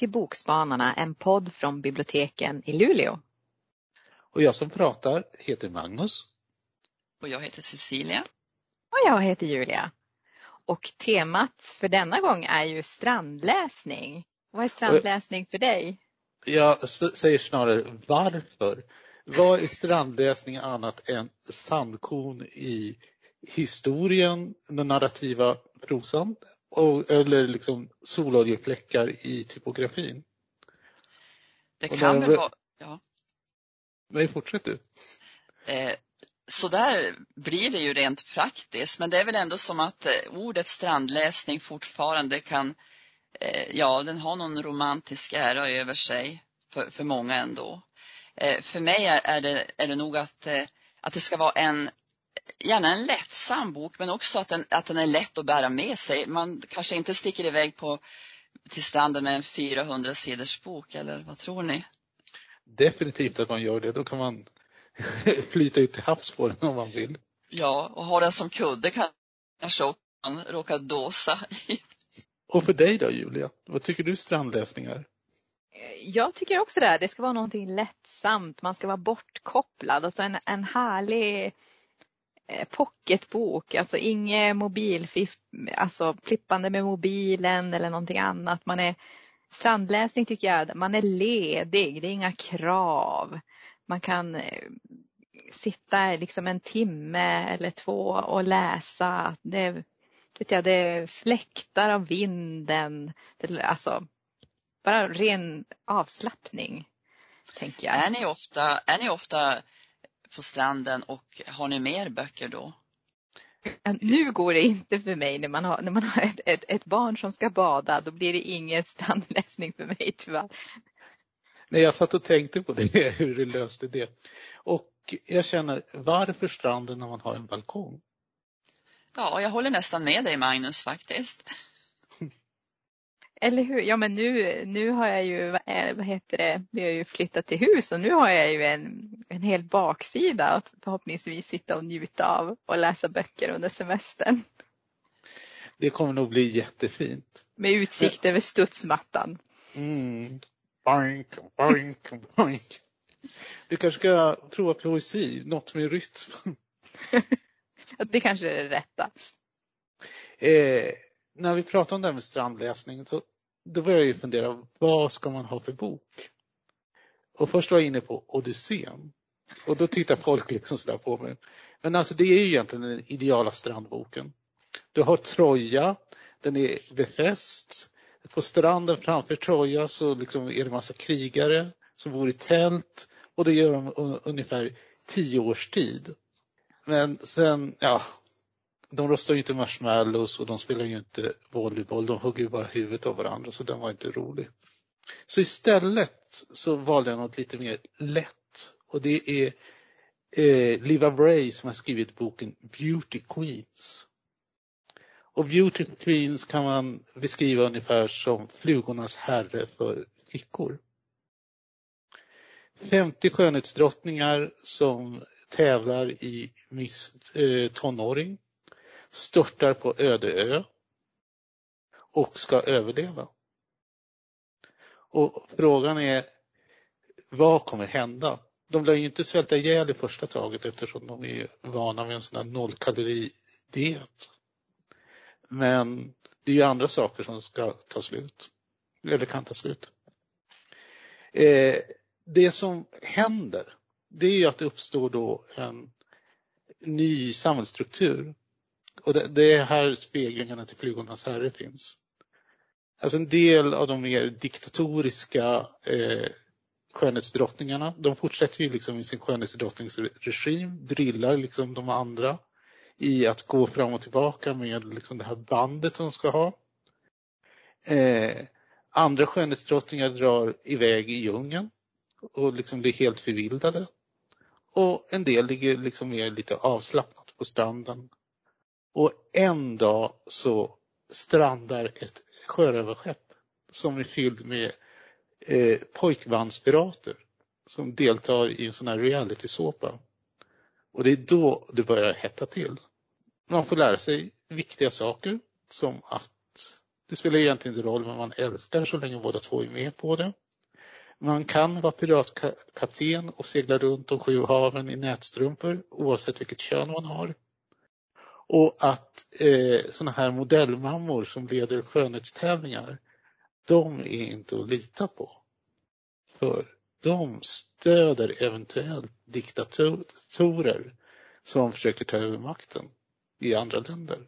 till Bokspanarna, en podd från biblioteken i Luleå. Och jag som pratar heter Magnus. Och jag heter Cecilia. Och jag heter Julia. Och temat för denna gång är ju strandläsning. Vad är strandläsning för dig? Jag säger snarare varför. Vad är strandläsning annat än sandkorn i historien, den narrativa prosan och, eller liksom sololjefläckar i typografin? Det kan väl vara, ja. Nej, fortsätt du. Eh, så där blir det ju rent praktiskt, men det är väl ändå som att eh, ordet strandläsning fortfarande kan, eh, ja, den har någon romantisk ära över sig för, för många ändå. Eh, för mig är, är, det, är det nog att, att det ska vara en, gärna en lättsam bok, men också att den, att den är lätt att bära med sig. Man kanske inte sticker iväg på, till stranden med en 400 sidors bok, eller vad tror ni? Definitivt att man gör det. Då kan man flyta ut till havs på den om man vill. Ja, och ha den som kudde kanske också man råkar dåsa Och för dig då Julia, vad tycker du strandläsningar? Jag tycker också det. Det ska vara någonting lättsamt. Man ska vara bortkopplad. Alltså en, en härlig Eh, pocketbok. Alltså inget mobilfiff, alltså flippande med mobilen eller någonting annat. Man är, strandläsning tycker jag, man är ledig. Det är inga krav. Man kan eh, sitta liksom en timme eller två och läsa. Det, vet jag, det är fläktar av vinden. Det, alltså, bara ren avslappning. Tänker jag. Är ni ofta, är ni ofta på stranden och har ni mer böcker då? Nu går det inte för mig när man har, när man har ett, ett, ett barn som ska bada. Då blir det ingen strandläsning för mig tyvärr. Nej, jag satt och tänkte på det, hur du löste det. Och jag känner, varför stranden när man har en balkong? Ja, jag håller nästan med dig Magnus faktiskt. Eller hur? Ja men nu, nu har jag ju, vad heter det, vi har ju flyttat till hus och nu har jag ju en, en hel baksida att förhoppningsvis sitta och njuta av och läsa böcker under semestern. Det kommer nog bli jättefint. Med utsikt över studsmattan. Mm. Boink, boink, boink. Du kanske ska prova poesi, något med rytm. det kanske är det rätta. Eh, när vi pratar om det här med strandläsning, då, då börjar jag ju fundera, vad ska man ha för bok? Och först var jag inne på Odysseen. Och då tittar folk liksom sådär på mig. Men alltså det är ju egentligen den ideala strandboken. Du har Troja, den är befäst. På stranden framför Troja så liksom är det massa krigare som bor i tält och det gör de ungefär tio års tid. Men sen, ja, de rostar ju inte marshmallows och de spelar ju inte volleyboll. De hugger ju bara huvudet av varandra så den var inte rolig. Så istället så valde jag något lite mer lätt och det är eh, Liva Bray som har skrivit boken Beauty Queens. Och Beauty Queens kan man beskriva ungefär som flugornas herre för flickor. 50 skönhetsdrottningar som tävlar i Miss eh, tonåring störtar på öde ö och ska överleva. Och frågan är, vad kommer hända? De lär ju inte svälta ihjäl i första taget eftersom de är vana vid en sån här nollkaloridiet. Men det är ju andra saker som ska ta slut. Eller kan ta slut. Eh, det som händer, det är ju att det uppstår då en ny samhällsstruktur och det, det är här speglingarna till Flugornas herre finns. Alltså en del av de mer diktatoriska eh, skönhetsdrottningarna, de fortsätter ju liksom i sin skönhetsdrottningsregim, drillar liksom de andra i att gå fram och tillbaka med liksom det här bandet de ska ha. Eh, andra skönhetsdrottningar drar iväg i djungeln och liksom blir helt förvildade. Och en del ligger liksom mer lite avslappnat på stranden och en dag så strandar ett sjörövarskepp som är fylld med eh, pojkbandspirater som deltar i en sån här reality-såpa. Och det är då det börjar hetta till. Man får lära sig viktiga saker som att Det spelar egentligen inte roll vad man älskar så länge båda två är med på det. Man kan vara piratkapten och segla runt de sju haven i nätstrumpor oavsett vilket kön man har. Och att eh, sådana här modellmammor som leder skönhetstävlingar, de är inte att lita på. För de stöder eventuellt diktatorer som försöker ta över makten i andra länder.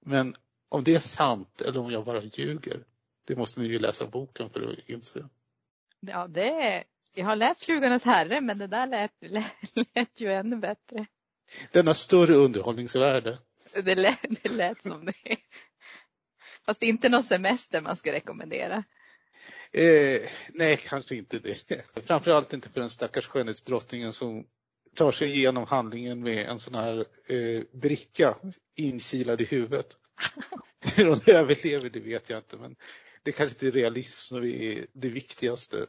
Men om det är sant eller om jag bara ljuger, det måste ni ju läsa boken för att inse. Ja, det är, jag har läst Flugornas herre men det där lät, lät, lät ju ännu bättre. Den har större underhållningsvärde. Det lät, det lät som det. Fast inte någon semester man ska rekommendera. Eh, nej, kanske inte det. Framförallt inte för den stackars skönhetsdrottningen som tar sig igenom handlingen med en sån här eh, bricka inkilad i huvudet. Hur hon överlever det vet jag inte men det kanske inte är realism som är det viktigaste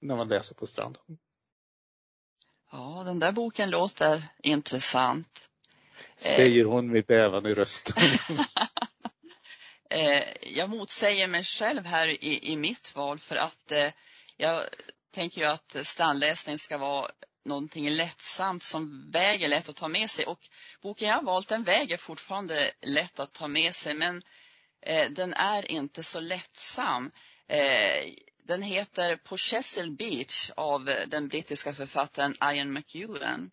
när man läser på stranden. Ja, den där boken låter intressant. Säger hon med bävan i rösten. Eh, jag motsäger mig själv här i, i mitt val för att eh, jag tänker ju att strandläsning ska vara någonting lättsamt som väger lätt att ta med sig och boken jag har valt den väger fortfarande lätt att ta med sig men eh, den är inte så lättsam. Eh, den heter På Chesil Beach av den brittiska författaren Ian McEwan.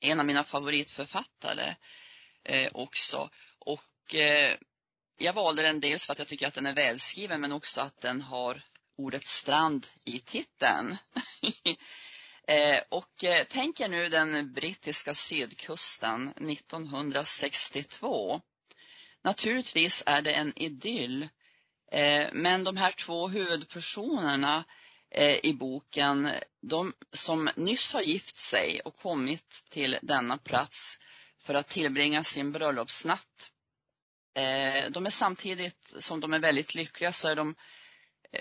En av mina favoritförfattare eh, också. Och eh, jag valde den dels för att jag tycker att den är välskriven men också att den har ordet strand i titeln. Eh, och eh, tänk er nu den brittiska sydkusten 1962. Naturligtvis är det en idyll. Eh, men de här två huvudpersonerna eh, i boken, de som nyss har gift sig och kommit till denna plats för att tillbringa sin bröllopsnatt. Eh, de är samtidigt som de är väldigt lyckliga så är de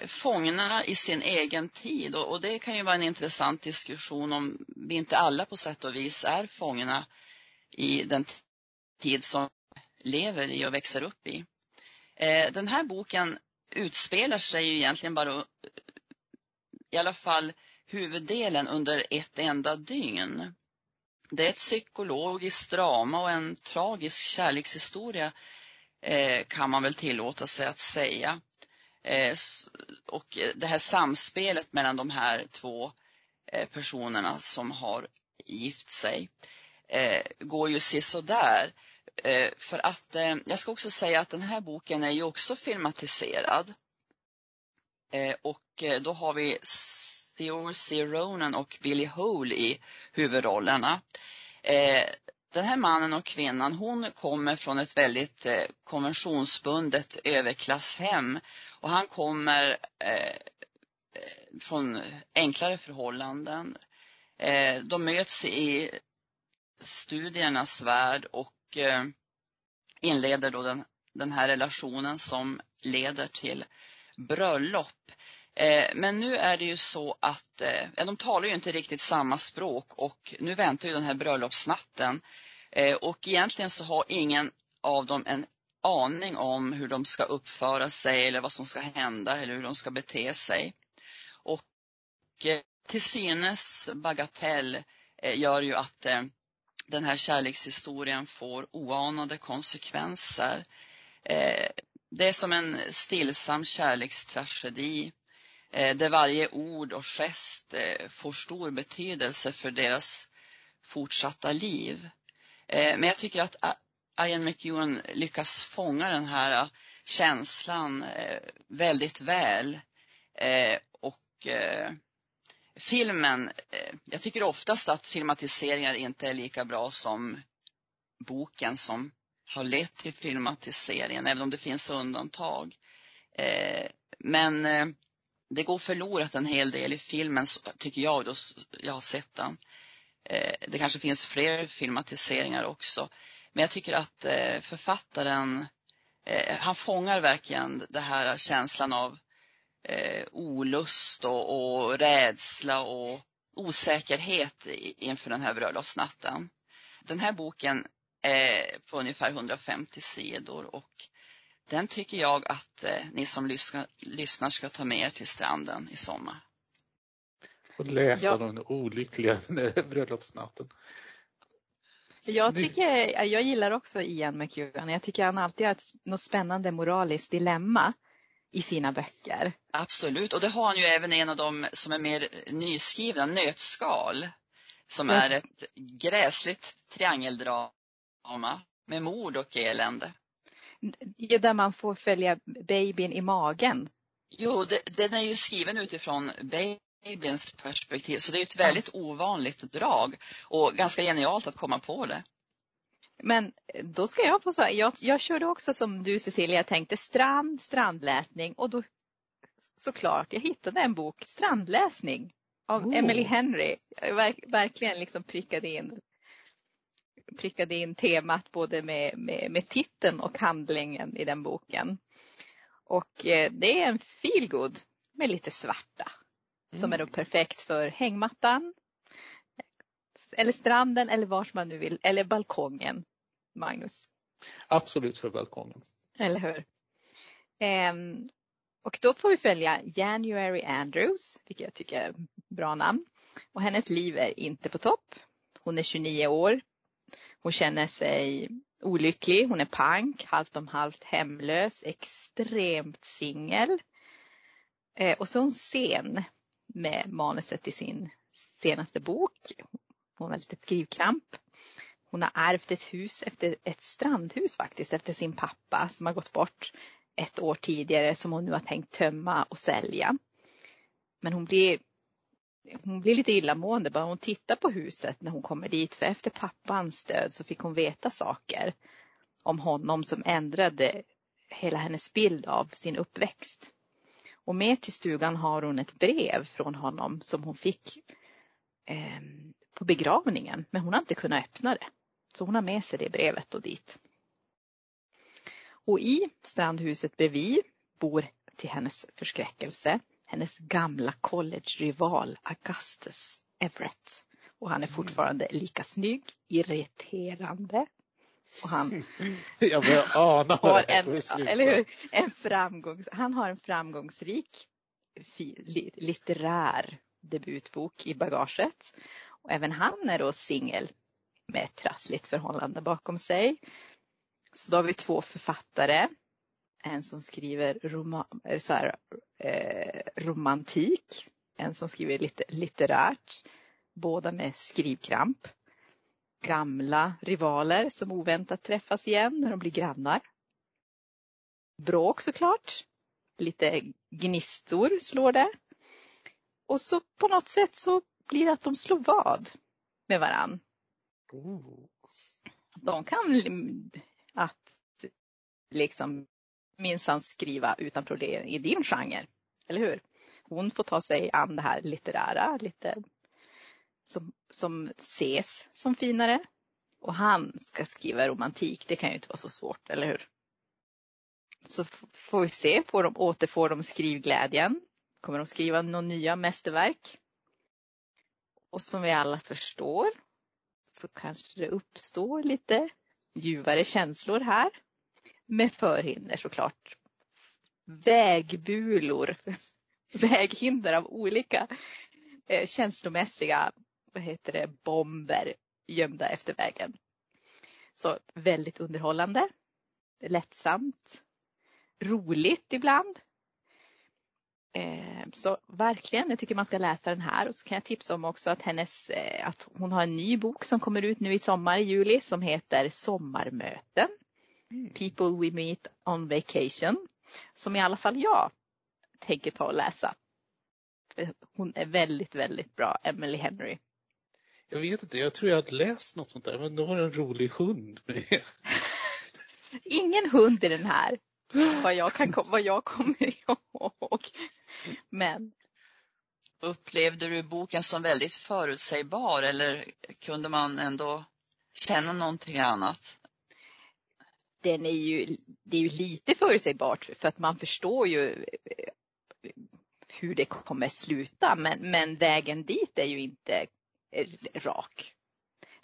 fångna i sin egen tid och, och, det kan ju vara en intressant diskussion om vi inte alla på sätt och vis är fångna i den tid som lever i och växer upp i. Eh, den här boken utspelar sig ju egentligen bara eh, i alla fall huvuddelen under ett enda dygn. Det är ett psykologiskt drama och en tragisk kärlekshistoria eh, kan man väl tillåta sig att säga. Eh, och det här samspelet mellan de här två eh, personerna som har gift sig eh, går ju sådär. Eh, för att eh, jag ska också säga att den här boken är ju också filmatiserad. Eh, och då har vi Saoirse Ronan och Billy Hole i huvudrollerna. Den här mannen och kvinnan, hon kommer från ett väldigt konventionsbundet överklasshem och han kommer eh, från enklare förhållanden. Eh, de möts i studiernas värld och och eh, inleder då den, den här relationen som leder till bröllop. Eh, men nu är det ju så att eh, de talar ju inte riktigt samma språk och nu väntar ju den här bröllopsnatten. Och egentligen så har ingen av dem en aning om hur de ska uppföra sig eller vad som ska hända eller hur de ska bete sig. Och till synes bagatell gör ju att eh, den här kärlekshistorien får oanade konsekvenser. Eh, det är som en stillsam kärlekstragedi eh, där varje ord och gest eh, får stor betydelse för deras fortsatta liv. Men jag tycker att Ian McEwan lyckas fånga den här känslan väldigt väl. Och filmen, eh, jag tycker oftast att filmatiseringar inte är lika bra som boken som har lett till filmatiseringen, även om det finns undantag. Eh, men eh, det går förlorat en hel del i filmen, tycker jag, då jag har sett den. Det kanske finns fler filmatiseringar också. Men jag tycker att författaren, han fångar verkligen det här känslan av eh, olust och, och rädsla och osäkerhet inför den här bröllopsnatten. Den här boken är på ungefär 150 sidor och den tycker jag att eh, ni som lyssnar, lyssnar ska ta med er till stranden i sommar. Och läsa Ja. den olyckliga bröllopsnatten. Jag, tycker, jag gillar också Ian McEwan. Jag tycker han alltid har ett, något spännande moraliskt dilemma i sina böcker. Absolut, och det har han ju även en av de som är mer nyskrivna, Nötskal, som Ja. är ett gräsligt triangeldrama med mord och elände. Där man får följa babyn i magen. Jo, det, den är ju skriven utifrån babyns perspektiv, så det är ett väldigt ovanligt drag och ganska genialt att komma på det. Men då ska jag få säga, jag, jag körde också som du Cecilia tänkte strand, strandläsning och då såklart, jag hittade en bok, Strandläsning av Oh. Emily Henry. Jag verk, verkligen liksom prickade in, prickade in temat både med, med, med titeln och handlingen i den boken. Och eh, det är en feelgood med lite svarta som är då perfekt för hängmattan eller stranden eller vart man nu vill, eller balkongen, Magnus. Absolut för balkongen. Eller hur? Ehm, och då får vi följa January Andrews, vilket jag tycker är ett bra namn. Och hennes liv är inte på topp. Hon är 29 år. Hon känner sig olycklig. Hon är pank, halvt om halvt hemlös, extremt singel. Eh, och så är hon sen med manuset till sin senaste bok. Hon har lite skrivkramp. Hon har ärvt ett hus efter ett strandhus faktiskt efter sin pappa som har gått bort ett år tidigare som hon nu har tänkt tömma och sälja. Men hon blir, hon blir lite illamående bara hon tittar på huset när hon kommer dit för efter pappans död så fick hon veta saker om honom som ändrade hela hennes bild av sin uppväxt. Och med till stugan har hon ett brev från honom som hon fick eh, på begravningen men hon har inte kunnat öppna det. Så hon har med sig det brevet och dit. Och i strandhuset bredvid bor till hennes förskräckelse hennes gamla college-rival Augustus Everett. Och han är fortfarande lika snygg, irriterande. Och han Jag börjar ana har en, eller hur, en framgångs, han har en framgångsrik litterär debutbok i bagaget. Och även han är då singel med ett trassligt förhållande bakom sig. Så då har vi två författare. En som skriver roma, eh, så här, eh, romantik. En som skriver lite litterärt. Båda med skrivkramp. Gamla rivaler som oväntat träffas igen när de blir grannar. Bråk såklart. Lite gnistor slår det. Och så på något sätt så blir att de slår vad med varann. Oh. De kan att liksom minsann skriva utan problem i din genre. Eller hur? Hon får ta sig an det här litterära, lite som, som ses som finare. Och han ska skriva romantik, det kan ju inte vara så svårt, eller hur? Så får vi se, får de, återfår de skrivglädjen? Kommer de skriva några nya mästerverk? Och som vi alla förstår så kanske det uppstår lite ljuvare känslor här. Med förhinder såklart. Vägbulor. Väghinder av olika eh, känslomässiga vad heter det, bomber gömda efter vägen. Så väldigt underhållande. Lättsamt. Roligt ibland. Eh, så verkligen, jag tycker man ska läsa den här och så kan jag tipsa om också att hennes, eh, att hon har en ny bok som kommer ut nu i sommar i juli som heter Sommarmöten. People we meet on vacation. Som i alla fall jag tänker ta och läsa. För Hon är väldigt, väldigt bra, Emily Henry. Jag vet inte, jag tror jag hade läst något sånt där, men då var det en rolig hund med. Ingen hund i den här. Vad jag, kan, vad jag kommer ihåg. Men Upplevde du boken som väldigt förutsägbar eller kunde man ändå känna någonting annat? den är ju, det är ju lite förutsägbart för att man förstår ju eh, hur det kommer sluta. Men, men vägen dit är ju inte rak.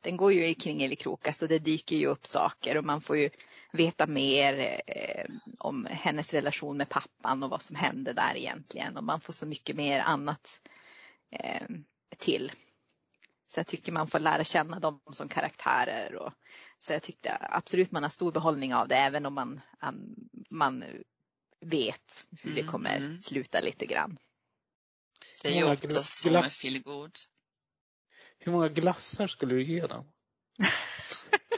Den går ju i kringelkrokar så det dyker ju upp saker och man får ju veta mer eh, om hennes relation med pappan och vad som hände där egentligen. Och man får så mycket mer annat eh, till. Så jag tycker man får lära känna dem som karaktärer. Och, så jag tyckte absolut man har stor behållning av det även om man, man vet hur det kommer mm. sluta lite grann. Det är ju ofta så med feelgood. Hur många glassar skulle du ge dem?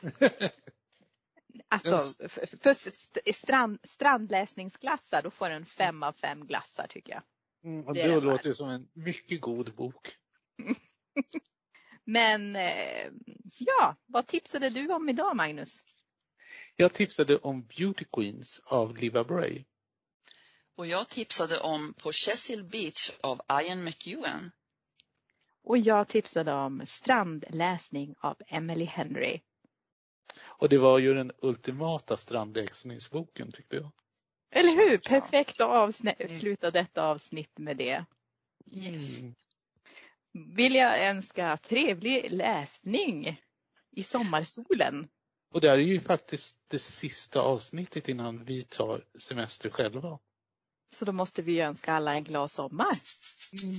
alltså för, för strand, strandläsningsglassar då får den fem av fem glassar tycker jag. Mm, och det, det låter ju som en mycket god bok. Men eh, ja, vad tipsade du om idag Magnus? Jag tipsade om Beauty Queens av Liva Bray. Och jag tipsade om På Cecil Beach av Ian McEwan. Och jag tipsade om Strandläsning av Emily Henry. Och det var ju den ultimata strandläsningsboken tyckte jag. Eller hur? Perfekt att avsluta detta avsnitt med det. Yes. Mm. Vill jag önska trevlig läsning i sommarsolen. Och det här är ju faktiskt det sista avsnittet innan vi tar semester själva. Så då måste vi önska alla en glad sommar. Mm.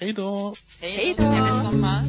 Hej då! Hej då! Trevlig sommar!